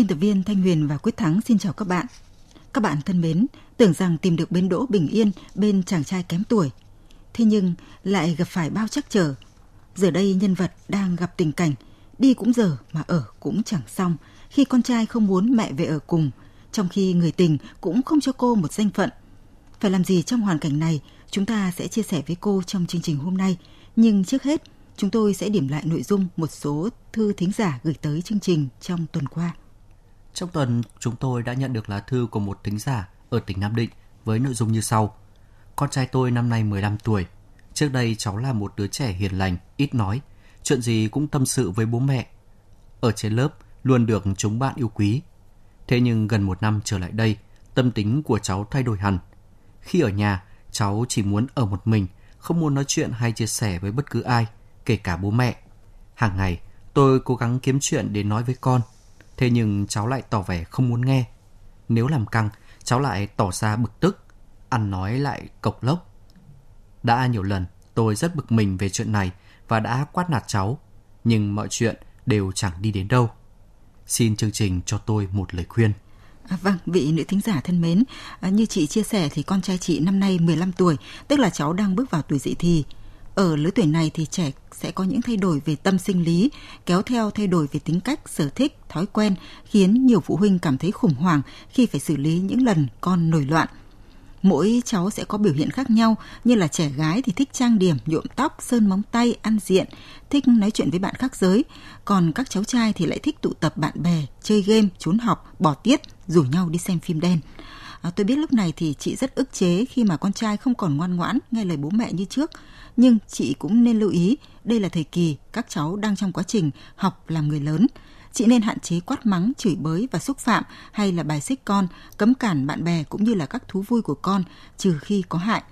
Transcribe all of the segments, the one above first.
Biên tập viên Thanh Huyền và Quyết Thắng xin chào các bạn. Các bạn thân mến, tưởng rằng tìm được bến đỗ bình yên bên chàng trai kém tuổi. Thế nhưng lại gặp phải bao trắc trở. Giờ đây nhân vật đang gặp tình cảnh, đi cũng giờ mà ở cũng chẳng xong khi con trai không muốn mẹ về ở cùng, trong khi người tình cũng không cho cô một danh phận. Phải làm gì trong hoàn cảnh này, chúng ta sẽ chia sẻ với cô trong chương trình hôm nay. Nhưng trước hết, chúng tôi sẽ điểm lại nội dung một số thư thính giả gửi tới chương trình trong tuần qua. Trong tuần, chúng tôi đã nhận được lá thư của một thính giả ở tỉnh Nam Định với nội dung như sau. Con trai tôi năm nay 15 tuổi. Trước đây cháu là một đứa trẻ hiền lành, ít nói, chuyện gì cũng tâm sự với bố mẹ. Ở trên lớp, luôn được chúng bạn yêu quý. Thế nhưng gần một năm trở lại đây, tâm tính của cháu thay đổi hẳn. Khi ở nhà, cháu chỉ muốn ở một mình, không muốn nói chuyện hay chia sẻ với bất cứ ai, kể cả bố mẹ. Hàng ngày, tôi cố gắng kiếm chuyện để nói với con – Thế nhưng cháu lại tỏ vẻ không muốn nghe. Nếu làm căng, cháu lại tỏ ra bực tức, ăn nói lại cộc lốc. Đã nhiều lần tôi rất bực mình về chuyện này và đã quát nạt cháu, nhưng mọi chuyện đều chẳng đi đến đâu. Xin chương trình cho tôi một lời khuyên. À, vâng, vị nữ thính giả thân mến, à, như chị chia sẻ thì con trai chị năm nay 15 tuổi, tức là cháu đang bước vào tuổi dậy thì. Ở lứa tuổi này thì trẻ sẽ có những thay đổi về tâm sinh lý, kéo theo thay đổi về tính cách, sở thích, thói quen, khiến nhiều phụ huynh cảm thấy khủng hoảng khi phải xử lý những lần con nổi loạn. Mỗi cháu sẽ có biểu hiện khác nhau như là trẻ gái thì thích trang điểm, nhuộm tóc, sơn móng tay, ăn diện, thích nói chuyện với bạn khác giới. Còn các cháu trai thì lại thích tụ tập bạn bè, chơi game, trốn học, bỏ tiết, rủ nhau đi xem phim đen. À, tôi biết lúc này thì chị rất ức chế khi mà con trai không còn ngoan ngoãn nghe lời bố mẹ như trước nhưng chị cũng nên lưu ý đây là thời kỳ các cháu đang trong quá trình học làm người lớn. Chị nên hạn chế quát mắng, chửi bới và xúc phạm hay là bài xích con, cấm cản bạn bè cũng như là các thú vui của con trừ khi có hại.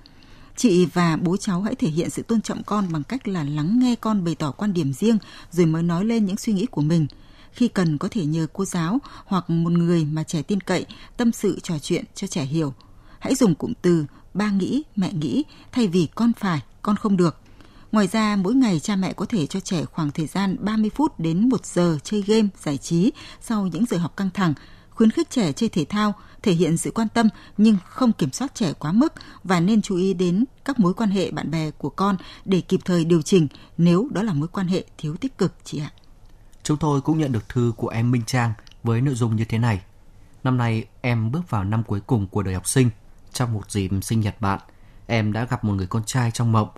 Chị và bố cháu hãy thể hiện sự tôn trọng con bằng cách là lắng nghe con bày tỏ quan điểm riêng rồi mới nói lên những suy nghĩ của mình. Khi cần có thể nhờ cô giáo hoặc một người mà trẻ tin cậy tâm sự trò chuyện cho trẻ hiểu. Hãy dùng cụm từ ba nghĩ, mẹ nghĩ thay vì con phải, con không được. Ngoài ra, mỗi ngày cha mẹ có thể cho trẻ khoảng thời gian 30 phút đến 1 giờ chơi game, giải trí sau những giờ học căng thẳng, khuyến khích trẻ chơi thể thao, thể hiện sự quan tâm nhưng không kiểm soát trẻ quá mức và nên chú ý đến các mối quan hệ bạn bè của con để kịp thời điều chỉnh nếu đó là mối quan hệ thiếu tích cực chị ạ. Chúng tôi cũng nhận được thư của em Minh Trang với nội dung như thế này. Năm nay em bước vào năm cuối cùng của đời học sinh. Trong một dịp sinh nhật bạn, em đã gặp một người con trai trong mộng.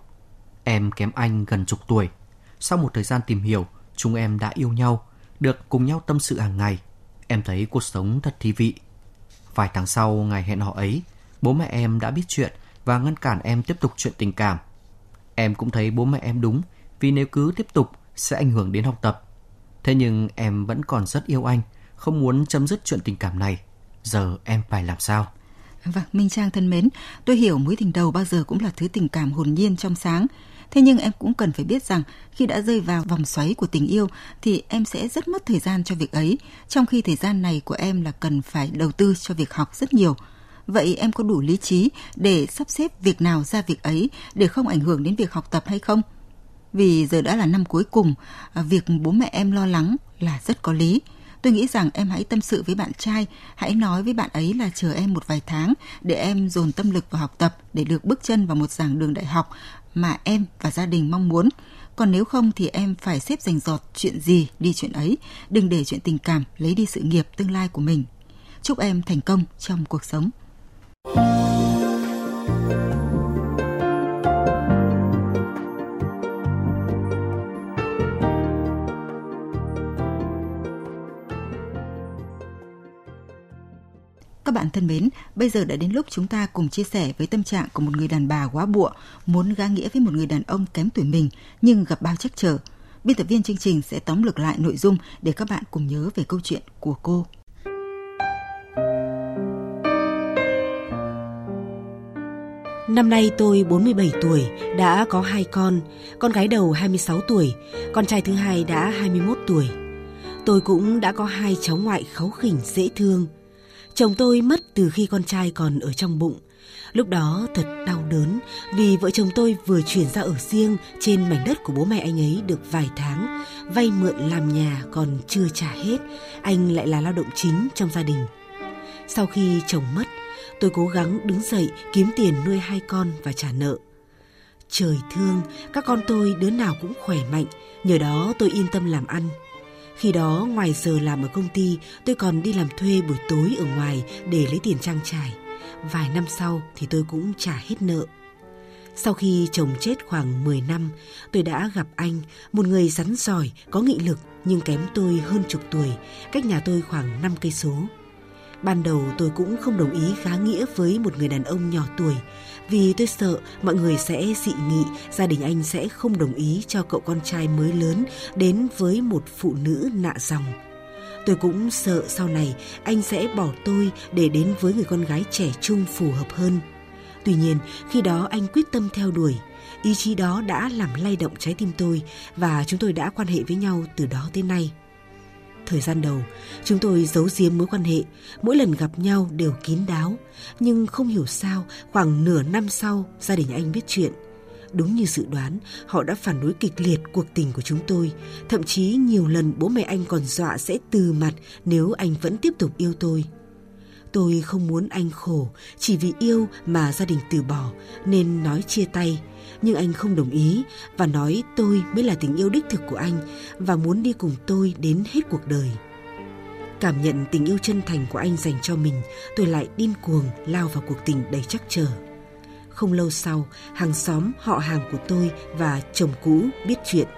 Em kém anh gần chục tuổi. Sau một thời gian tìm hiểu, chúng em đã yêu nhau, được cùng nhau tâm sự hàng ngày. Em thấy cuộc sống thật thú vị. Vài tháng sau ngày hẹn hò ấy, bố mẹ em đã biết chuyện và ngăn cản em tiếp tục chuyện tình cảm. Em cũng thấy bố mẹ em đúng, vì nếu cứ tiếp tục sẽ ảnh hưởng đến học tập. Thế nhưng em vẫn còn rất yêu anh, không muốn chấm dứt chuyện tình cảm này. Giờ em phải làm sao? Vâng, Minh Trang thân mến, tôi hiểu mối tình đầu bao giờ cũng là thứ tình cảm hồn nhiên trong sáng. Thế nhưng em cũng cần phải biết rằng khi đã rơi vào vòng xoáy của tình yêu thì em sẽ rất mất thời gian cho việc ấy, trong khi thời gian này của em là cần phải đầu tư cho việc học rất nhiều. Vậy em có đủ lý trí để sắp xếp việc nào ra việc ấy để không ảnh hưởng đến việc học tập hay không? Vì giờ đã là năm cuối cùng, à, việc bố mẹ em lo lắng là rất có lý Tôi nghĩ rằng em hãy tâm sự với bạn trai, hãy nói với bạn ấy là chờ em một vài tháng để em dồn tâm lực vào học tập để được bước chân vào một giảng đường đại học mà em và gia đình mong muốn. Còn nếu không thì em phải xếp dành giọt chuyện gì đi chuyện ấy, đừng để chuyện tình cảm lấy đi sự nghiệp tương lai của mình. Chúc em thành công trong cuộc sống. Các bạn thân mến, bây giờ đã đến lúc chúng ta cùng chia sẻ với tâm trạng của một người đàn bà quá bụa, muốn gá nghĩa với một người đàn ông kém tuổi mình nhưng gặp bao trắc trở. Biên tập viên chương trình sẽ tóm lược lại nội dung để các bạn cùng nhớ về câu chuyện của cô. Năm nay tôi 47 tuổi, đã có hai con, con gái đầu 26 tuổi, con trai thứ hai đã 21 tuổi. Tôi cũng đã có hai cháu ngoại kháu khỉnh dễ thương. Chồng tôi mất từ khi con trai còn ở trong bụng. Lúc đó thật đau đớn vì vợ chồng tôi vừa chuyển ra ở riêng trên mảnh đất của bố mẹ anh ấy được vài tháng, vay mượn làm nhà còn chưa trả hết, anh lại là lao động chính trong gia đình. Sau khi chồng mất, tôi cố gắng đứng dậy kiếm tiền nuôi hai con và trả nợ. Trời thương, các con tôi đứa nào cũng khỏe mạnh, nhờ đó tôi yên tâm làm ăn. Khi đó ngoài giờ làm ở công ty, tôi còn đi làm thuê buổi tối ở ngoài để lấy tiền trang trải. Vài năm sau thì tôi cũng trả hết nợ. Sau khi chồng chết khoảng 10 năm, tôi đã gặp anh, một người rắn giỏi, có nghị lực nhưng kém tôi hơn chục tuổi, cách nhà tôi khoảng 5 cây số. Ban đầu tôi cũng không đồng ý khá nghĩa với một người đàn ông nhỏ tuổi vì tôi sợ mọi người sẽ dị nghị gia đình anh sẽ không đồng ý cho cậu con trai mới lớn đến với một phụ nữ nạ dòng. Tôi cũng sợ sau này anh sẽ bỏ tôi để đến với người con gái trẻ trung phù hợp hơn. Tuy nhiên, khi đó anh quyết tâm theo đuổi. Ý chí đó đã làm lay động trái tim tôi và chúng tôi đã quan hệ với nhau từ đó tới nay. Thời gian đầu, chúng tôi giấu giếm mối quan hệ, mỗi lần gặp nhau đều kín đáo. Nhưng không hiểu sao, khoảng nửa năm sau, gia đình anh biết chuyện. Đúng như dự đoán, họ đã phản đối kịch liệt cuộc tình của chúng tôi. Thậm chí nhiều lần bố mẹ anh còn dọa sẽ từ mặt nếu anh vẫn tiếp tục yêu tôi. Tôi không muốn anh khổ, chỉ vì yêu mà gia đình từ bỏ, nên nói chia tay nhưng anh không đồng ý và nói tôi mới là tình yêu đích thực của anh và muốn đi cùng tôi đến hết cuộc đời. Cảm nhận tình yêu chân thành của anh dành cho mình, tôi lại điên cuồng lao vào cuộc tình đầy chắc trở. Không lâu sau, hàng xóm, họ hàng của tôi và chồng cũ biết chuyện.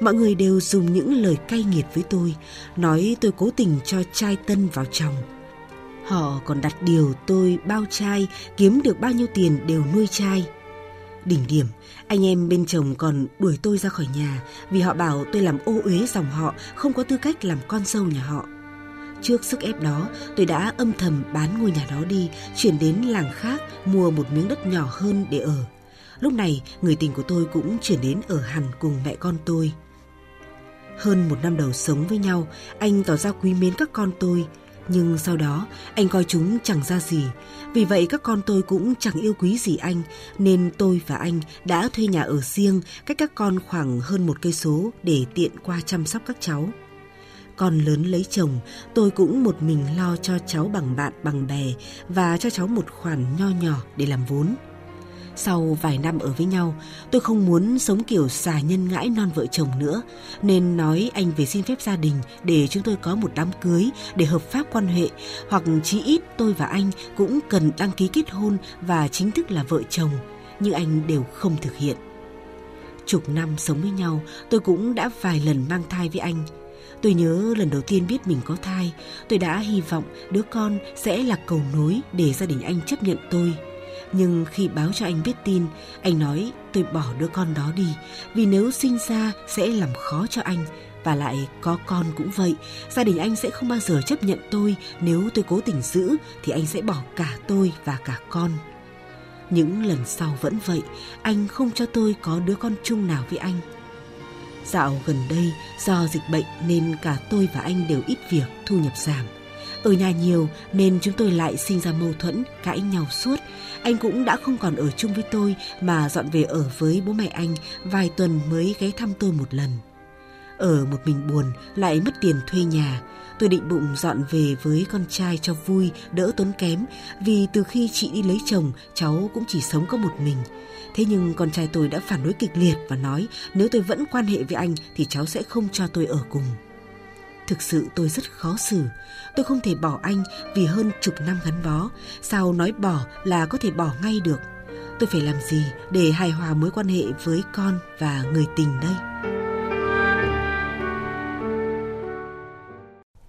Mọi người đều dùng những lời cay nghiệt với tôi, nói tôi cố tình cho trai tân vào chồng. Họ còn đặt điều tôi bao trai, kiếm được bao nhiêu tiền đều nuôi trai. Đỉnh điểm, anh em bên chồng còn đuổi tôi ra khỏi nhà vì họ bảo tôi làm ô uế dòng họ, không có tư cách làm con dâu nhà họ. Trước sức ép đó, tôi đã âm thầm bán ngôi nhà đó đi, chuyển đến làng khác, mua một miếng đất nhỏ hơn để ở. Lúc này, người tình của tôi cũng chuyển đến ở hẳn cùng mẹ con tôi. Hơn một năm đầu sống với nhau, anh tỏ ra quý mến các con tôi, nhưng sau đó, anh coi chúng chẳng ra gì. Vì vậy các con tôi cũng chẳng yêu quý gì anh, Nên tôi và anh đã thuê nhà ở riêng Cách các con khoảng hơn một cây số Để tiện qua chăm sóc các cháu. Con lớn lấy chồng, Tôi cũng một mình lo cho cháu bằng bạn, bằng bè Và cho cháu một khoản nho nhỏ để làm vốn sau vài năm ở với nhau, tôi không muốn sống kiểu xà nhân ngãi non vợ chồng nữa, nên nói anh về xin phép gia đình để chúng tôi có một đám cưới để hợp pháp quan hệ, hoặc chí ít tôi và anh cũng cần đăng ký kết hôn và chính thức là vợ chồng, nhưng anh đều không thực hiện. Chục năm sống với nhau, tôi cũng đã vài lần mang thai với anh. Tôi nhớ lần đầu tiên biết mình có thai, tôi đã hy vọng đứa con sẽ là cầu nối để gia đình anh chấp nhận tôi nhưng khi báo cho anh biết tin, anh nói tôi bỏ đứa con đó đi vì nếu sinh ra sẽ làm khó cho anh và lại có con cũng vậy, gia đình anh sẽ không bao giờ chấp nhận tôi nếu tôi cố tình giữ thì anh sẽ bỏ cả tôi và cả con. Những lần sau vẫn vậy, anh không cho tôi có đứa con chung nào với anh. Dạo gần đây, do dịch bệnh nên cả tôi và anh đều ít việc, thu nhập giảm. Ở nhà nhiều nên chúng tôi lại sinh ra mâu thuẫn, cãi nhau suốt. Anh cũng đã không còn ở chung với tôi mà dọn về ở với bố mẹ anh vài tuần mới ghé thăm tôi một lần. Ở một mình buồn lại mất tiền thuê nhà. Tôi định bụng dọn về với con trai cho vui, đỡ tốn kém vì từ khi chị đi lấy chồng cháu cũng chỉ sống có một mình. Thế nhưng con trai tôi đã phản đối kịch liệt và nói nếu tôi vẫn quan hệ với anh thì cháu sẽ không cho tôi ở cùng. Thực sự tôi rất khó xử. Tôi không thể bỏ anh vì hơn chục năm gắn bó. Sao nói bỏ là có thể bỏ ngay được? Tôi phải làm gì để hài hòa mối quan hệ với con và người tình đây?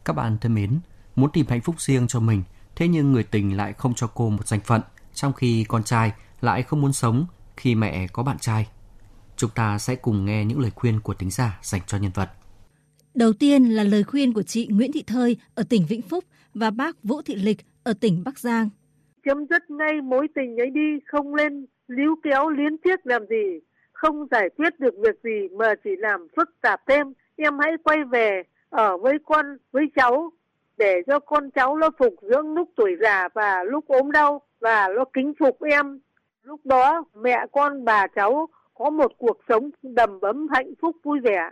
Các bạn thân mến, muốn tìm hạnh phúc riêng cho mình Thế nhưng người tình lại không cho cô một danh phận, trong khi con trai lại không muốn sống khi mẹ có bạn trai. Chúng ta sẽ cùng nghe những lời khuyên của tính giả dành cho nhân vật. Đầu tiên là lời khuyên của chị Nguyễn Thị Thơi ở tỉnh Vĩnh Phúc và bác Vũ Thị Lịch ở tỉnh Bắc Giang. Chấm dứt ngay mối tình ấy đi, không lên líu kéo liên tiếc làm gì, không giải quyết được việc gì mà chỉ làm phức tạp thêm. Em hãy quay về ở với con, với cháu để cho con cháu nó phục dưỡng lúc tuổi già và lúc ốm đau và nó kính phục em. Lúc đó mẹ con bà cháu có một cuộc sống đầm ấm hạnh phúc vui vẻ.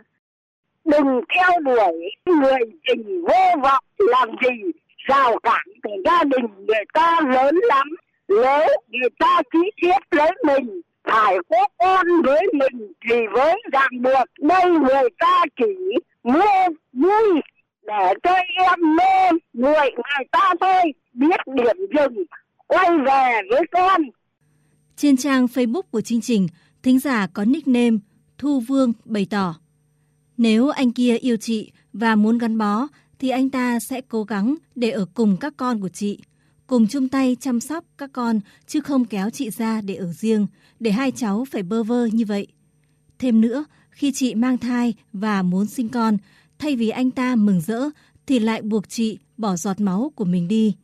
Đừng theo đuổi người tình vô vọng làm gì. Rào cản của gia đình người ta lớn lắm. Nếu người ta ký thiết lấy mình phải có con với mình, thì với ràng buộc đây người ta chỉ mua vui để cho em mê người người ta thôi. Biết điểm dừng, quay về với con. Trên trang Facebook của chương trình, thính giả có nickname Thu Vương bày tỏ nếu anh kia yêu chị và muốn gắn bó thì anh ta sẽ cố gắng để ở cùng các con của chị cùng chung tay chăm sóc các con chứ không kéo chị ra để ở riêng để hai cháu phải bơ vơ như vậy thêm nữa khi chị mang thai và muốn sinh con thay vì anh ta mừng rỡ thì lại buộc chị bỏ giọt máu của mình đi.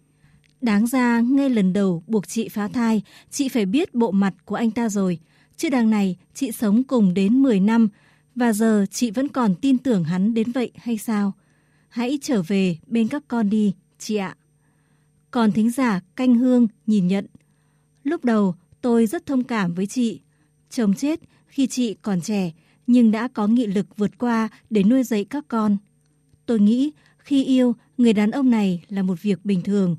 Đáng ra ngay lần đầu buộc chị phá thai, chị phải biết bộ mặt của anh ta rồi. Chứ đằng này chị sống cùng đến 10 năm và giờ chị vẫn còn tin tưởng hắn đến vậy hay sao? Hãy trở về bên các con đi, chị ạ. Còn thính giả canh hương nhìn nhận. Lúc đầu tôi rất thông cảm với chị. Chồng chết khi chị còn trẻ nhưng đã có nghị lực vượt qua để nuôi dạy các con. Tôi nghĩ khi yêu, người đàn ông này là một việc bình thường.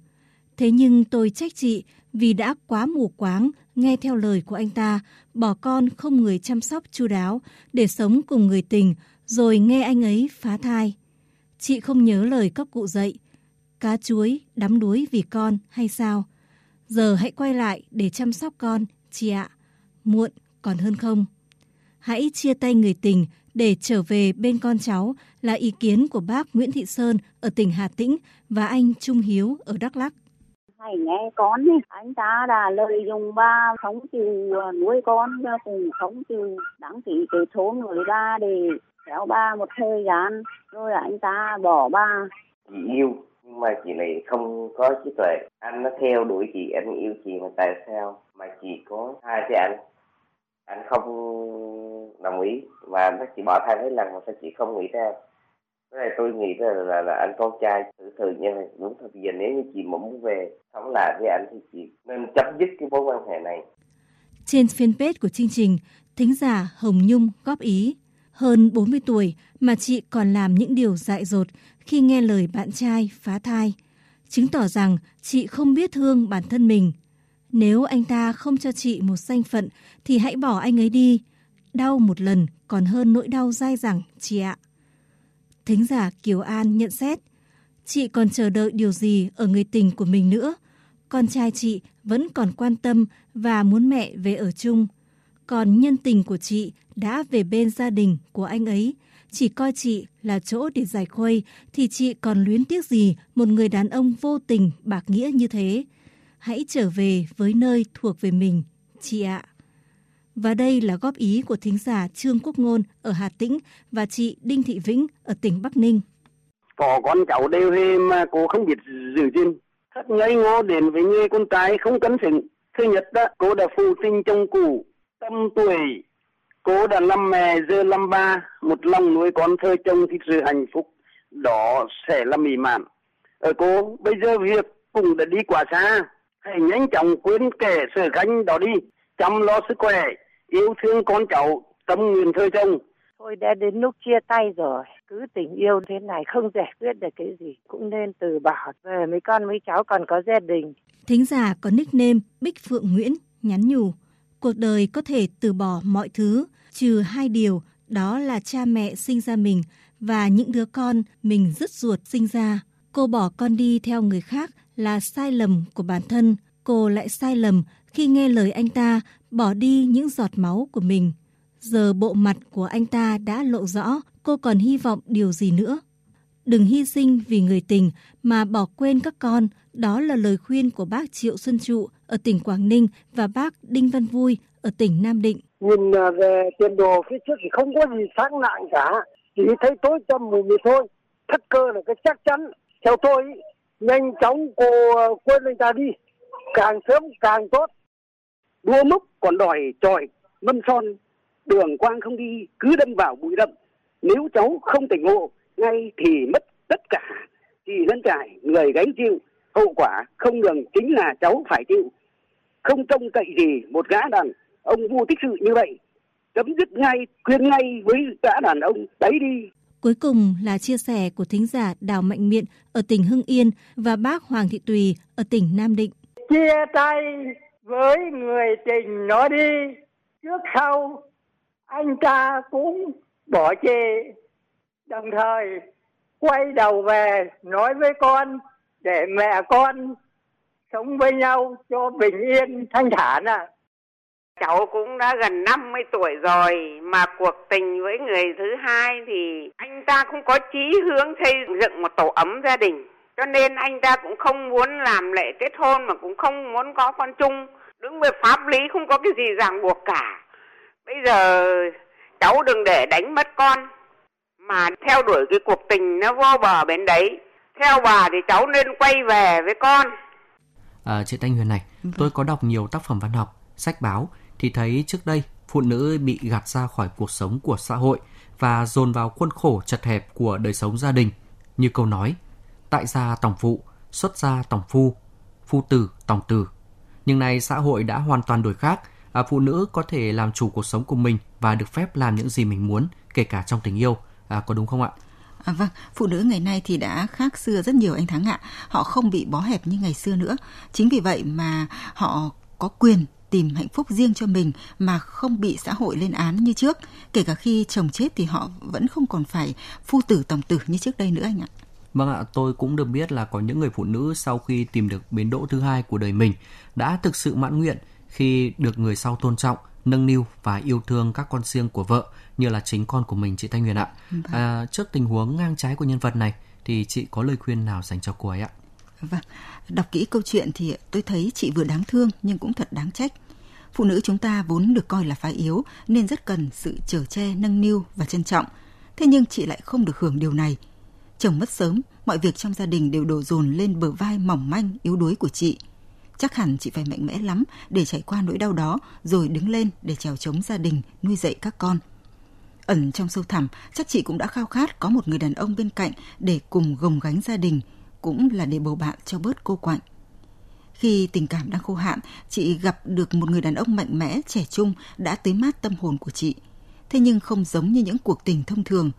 Thế nhưng tôi trách chị vì đã quá mù quáng nghe theo lời của anh ta, bỏ con không người chăm sóc chu đáo để sống cùng người tình rồi nghe anh ấy phá thai. Chị không nhớ lời các cụ dạy, cá chuối đắm đuối vì con hay sao? Giờ hãy quay lại để chăm sóc con, chị ạ. Muộn còn hơn không? hãy chia tay người tình để trở về bên con cháu là ý kiến của bác Nguyễn Thị Sơn ở tỉnh Hà Tĩnh và anh Trung Hiếu ở Đắk Lắk hay nghe con đi, anh ta đã lợi dụng ba sống chịu à, nuôi con cùng sống chịu đăng ký cái số người ba để kéo ba một thời gian. Rồi anh ta bỏ ba. Chị yêu nhưng mà chị này không có trí tuệ. Anh nó theo đuổi chị anh yêu chị mà tại sao mà chị có hai cái anh? Anh không đồng ý và nó chỉ bỏ thai mấy lần mà sao chị không nghĩ ra? Cái này tôi nghĩ là, là, là anh con trai thử thử như này đúng thật bây giờ nếu như chị mà muốn về sống lại với anh thì chị nên chấm dứt cái mối quan hệ này trên fanpage của chương trình thính giả Hồng Nhung góp ý hơn 40 tuổi mà chị còn làm những điều dại dột khi nghe lời bạn trai phá thai chứng tỏ rằng chị không biết thương bản thân mình nếu anh ta không cho chị một danh phận thì hãy bỏ anh ấy đi. Đau một lần còn hơn nỗi đau dai dẳng, chị ạ. Thính giả Kiều An nhận xét, chị còn chờ đợi điều gì ở người tình của mình nữa. Con trai chị vẫn còn quan tâm và muốn mẹ về ở chung. Còn nhân tình của chị đã về bên gia đình của anh ấy, chỉ coi chị là chỗ để giải khuây thì chị còn luyến tiếc gì một người đàn ông vô tình bạc nghĩa như thế hãy trở về với nơi thuộc về mình, chị ạ. Và đây là góp ý của thính giả Trương Quốc Ngôn ở Hà Tĩnh và chị Đinh Thị Vĩnh ở tỉnh Bắc Ninh. Có con cháu đều về mà cô không biết giữ gìn. Thật ngây ngô đến với người con trai không cấn xứng. Thứ nhất đó, cô đã phụ sinh trong cũ, tâm tuổi. Cô đã làm mẹ giờ làm ba, một lòng nuôi con thơ chồng thì sự hạnh phúc. Đó sẽ là mỹ mãn. Ở cô, bây giờ việc cũng đã đi quá xa hãy nhanh chóng quên kẻ sở gánh đó đi chăm lo sức khỏe yêu thương con cháu tâm nguyện thơ chồng thôi đã đến lúc chia tay rồi cứ tình yêu thế này không giải quyết được cái gì cũng nên từ bỏ. Về mấy con mấy cháu còn có gia đình. Thính giả có nickname bích phượng nguyễn nhắn nhủ cuộc đời có thể từ bỏ mọi thứ trừ hai điều đó là cha mẹ sinh ra mình và những đứa con mình rất ruột sinh ra. Cô bỏ con đi theo người khác là sai lầm của bản thân, cô lại sai lầm khi nghe lời anh ta bỏ đi những giọt máu của mình. Giờ bộ mặt của anh ta đã lộ rõ, cô còn hy vọng điều gì nữa? Đừng hy sinh vì người tình mà bỏ quên các con, Đó là lời khuyên của bác Triệu Xuân Trụ ở tỉnh Quảng Ninh và bác Đinh Văn Vui ở tỉnh Nam Định. Nhìn à, về tiền đồ phía trước thì không có gì sáng lạng cả, chỉ thấy tối tăm mù mịt thôi. Thất cơ là cái chắc chắn. Theo tôi, nhanh chóng cô à, quên anh ta đi, càng sớm càng tốt. Đua mốc còn đòi tròi, mâm son, đường quang không đi, cứ đâm vào bụi đậm. Nếu cháu không tỉnh ngộ ngay thì mất tất cả. Chỉ lân trải, người gánh chịu, hậu quả không đường chính là cháu phải chịu. Không trông cậy gì một gã đàn ông vua tích sự như vậy. Chấm dứt ngay, khuyên ngay với gã đàn ông đấy đi. Cuối cùng là chia sẻ của thính giả Đào Mạnh Miện ở tỉnh Hưng Yên và bác Hoàng Thị Tùy ở tỉnh Nam Định. Chia tay với người tình nó đi, trước sau anh ta cũng bỏ chê, đồng thời quay đầu về nói với con để mẹ con sống với nhau cho bình yên thanh thản à. Cháu cũng đã gần 50 tuổi rồi mà cuộc tình với người thứ hai thì anh ta cũng có chí hướng xây dựng một tổ ấm gia đình. Cho nên anh ta cũng không muốn làm lễ kết hôn mà cũng không muốn có con chung. Đứng về pháp lý không có cái gì ràng buộc cả. Bây giờ cháu đừng để đánh mất con mà theo đuổi cái cuộc tình nó vô bờ bên đấy. Theo bà thì cháu nên quay về với con. À, chị Thanh Huyền này, vâng. tôi có đọc nhiều tác phẩm văn học, sách báo thì thấy trước đây phụ nữ bị gạt ra khỏi cuộc sống của xã hội và dồn vào khuôn khổ chật hẹp của đời sống gia đình. Như câu nói, tại gia tổng phụ, xuất gia tổng phu, phu tử tổng tử. Nhưng nay xã hội đã hoàn toàn đổi khác, à, phụ nữ có thể làm chủ cuộc sống của mình và được phép làm những gì mình muốn, kể cả trong tình yêu. À, có đúng không ạ? À, vâng, phụ nữ ngày nay thì đã khác xưa rất nhiều anh Thắng ạ. Họ không bị bó hẹp như ngày xưa nữa. Chính vì vậy mà họ có quyền tìm hạnh phúc riêng cho mình mà không bị xã hội lên án như trước. Kể cả khi chồng chết thì họ vẫn không còn phải phu tử tổng tử như trước đây nữa anh ạ. Vâng ạ, tôi cũng được biết là có những người phụ nữ sau khi tìm được bến đỗ thứ hai của đời mình đã thực sự mãn nguyện khi được người sau tôn trọng, nâng niu và yêu thương các con riêng của vợ như là chính con của mình chị Thanh Huyền ạ. Vâng. À, trước tình huống ngang trái của nhân vật này thì chị có lời khuyên nào dành cho cô ấy ạ? Vâng, đọc kỹ câu chuyện thì tôi thấy chị vừa đáng thương nhưng cũng thật đáng trách. Phụ nữ chúng ta vốn được coi là phái yếu nên rất cần sự chở che, nâng niu và trân trọng. Thế nhưng chị lại không được hưởng điều này. Chồng mất sớm, mọi việc trong gia đình đều đổ dồn lên bờ vai mỏng manh, yếu đuối của chị. Chắc hẳn chị phải mạnh mẽ lắm để trải qua nỗi đau đó rồi đứng lên để trèo chống gia đình, nuôi dạy các con. Ẩn trong sâu thẳm, chắc chị cũng đã khao khát có một người đàn ông bên cạnh để cùng gồng gánh gia đình, cũng là để bầu bạn cho bớt cô quạnh. Khi tình cảm đang khô hạn, chị gặp được một người đàn ông mạnh mẽ, trẻ trung đã tới mát tâm hồn của chị. Thế nhưng không giống như những cuộc tình thông thường.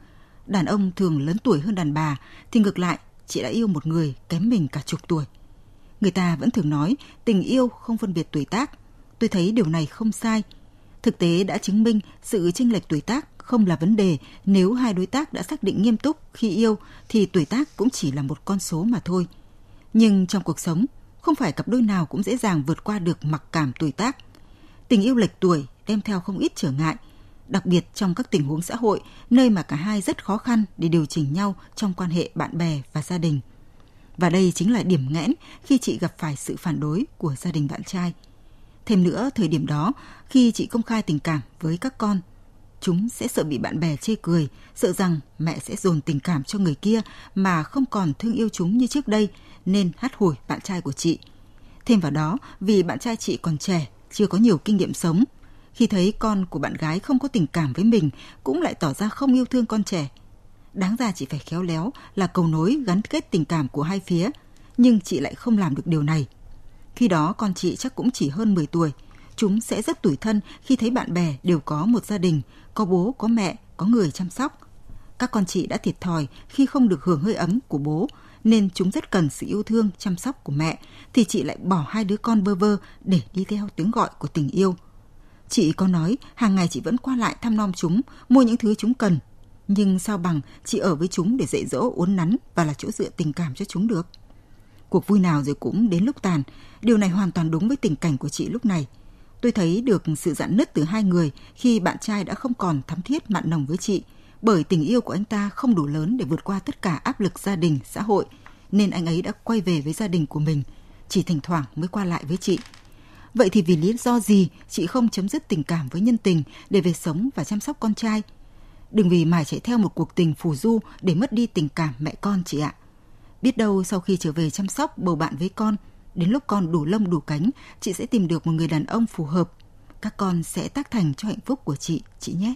Đàn ông thường lớn tuổi hơn đàn bà, thì ngược lại, chị đã yêu một người kém mình cả chục tuổi. Người ta vẫn thường nói tình yêu không phân biệt tuổi tác. Tôi thấy điều này không sai. Thực tế đã chứng minh sự chênh lệch tuổi tác không là vấn đề nếu hai đối tác đã xác định nghiêm túc khi yêu thì tuổi tác cũng chỉ là một con số mà thôi. Nhưng trong cuộc sống, không phải cặp đôi nào cũng dễ dàng vượt qua được mặc cảm tuổi tác. Tình yêu lệch tuổi đem theo không ít trở ngại, đặc biệt trong các tình huống xã hội nơi mà cả hai rất khó khăn để điều chỉnh nhau trong quan hệ bạn bè và gia đình. Và đây chính là điểm nghẽn khi chị gặp phải sự phản đối của gia đình bạn trai. Thêm nữa, thời điểm đó, khi chị công khai tình cảm với các con, chúng sẽ sợ bị bạn bè chê cười, sợ rằng mẹ sẽ dồn tình cảm cho người kia mà không còn thương yêu chúng như trước đây, nên hát hủi bạn trai của chị. Thêm vào đó, vì bạn trai chị còn trẻ, chưa có nhiều kinh nghiệm sống, khi thấy con của bạn gái không có tình cảm với mình cũng lại tỏ ra không yêu thương con trẻ. Đáng ra chị phải khéo léo là cầu nối gắn kết tình cảm của hai phía, nhưng chị lại không làm được điều này. Khi đó con chị chắc cũng chỉ hơn 10 tuổi, chúng sẽ rất tủi thân khi thấy bạn bè đều có một gia đình, có bố, có mẹ, có người chăm sóc. Các con chị đã thiệt thòi khi không được hưởng hơi ấm của bố, nên chúng rất cần sự yêu thương, chăm sóc của mẹ, thì chị lại bỏ hai đứa con bơ vơ để đi theo tiếng gọi của tình yêu. Chị có nói hàng ngày chị vẫn qua lại thăm nom chúng, mua những thứ chúng cần. Nhưng sao bằng chị ở với chúng để dạy dỗ, uốn nắn và là chỗ dựa tình cảm cho chúng được. Cuộc vui nào rồi cũng đến lúc tàn. Điều này hoàn toàn đúng với tình cảnh của chị lúc này. Tôi thấy được sự dặn nứt từ hai người khi bạn trai đã không còn thắm thiết mặn nồng với chị, bởi tình yêu của anh ta không đủ lớn để vượt qua tất cả áp lực gia đình, xã hội, nên anh ấy đã quay về với gia đình của mình, chỉ thỉnh thoảng mới qua lại với chị. Vậy thì vì lý do gì chị không chấm dứt tình cảm với nhân tình để về sống và chăm sóc con trai? Đừng vì mải chạy theo một cuộc tình phù du để mất đi tình cảm mẹ con chị ạ. Biết đâu sau khi trở về chăm sóc bầu bạn với con, đến lúc con đủ lông đủ cánh, chị sẽ tìm được một người đàn ông phù hợp. Các con sẽ tác thành cho hạnh phúc của chị, chị nhé.